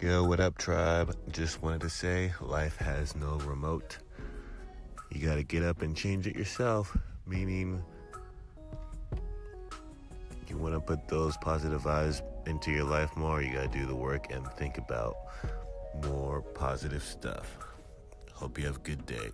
Yo, what up, tribe? Just wanted to say life has no remote. You gotta get up and change it yourself, meaning you wanna put those positive vibes into your life more, you gotta do the work and think about more positive stuff. Hope you have a good day.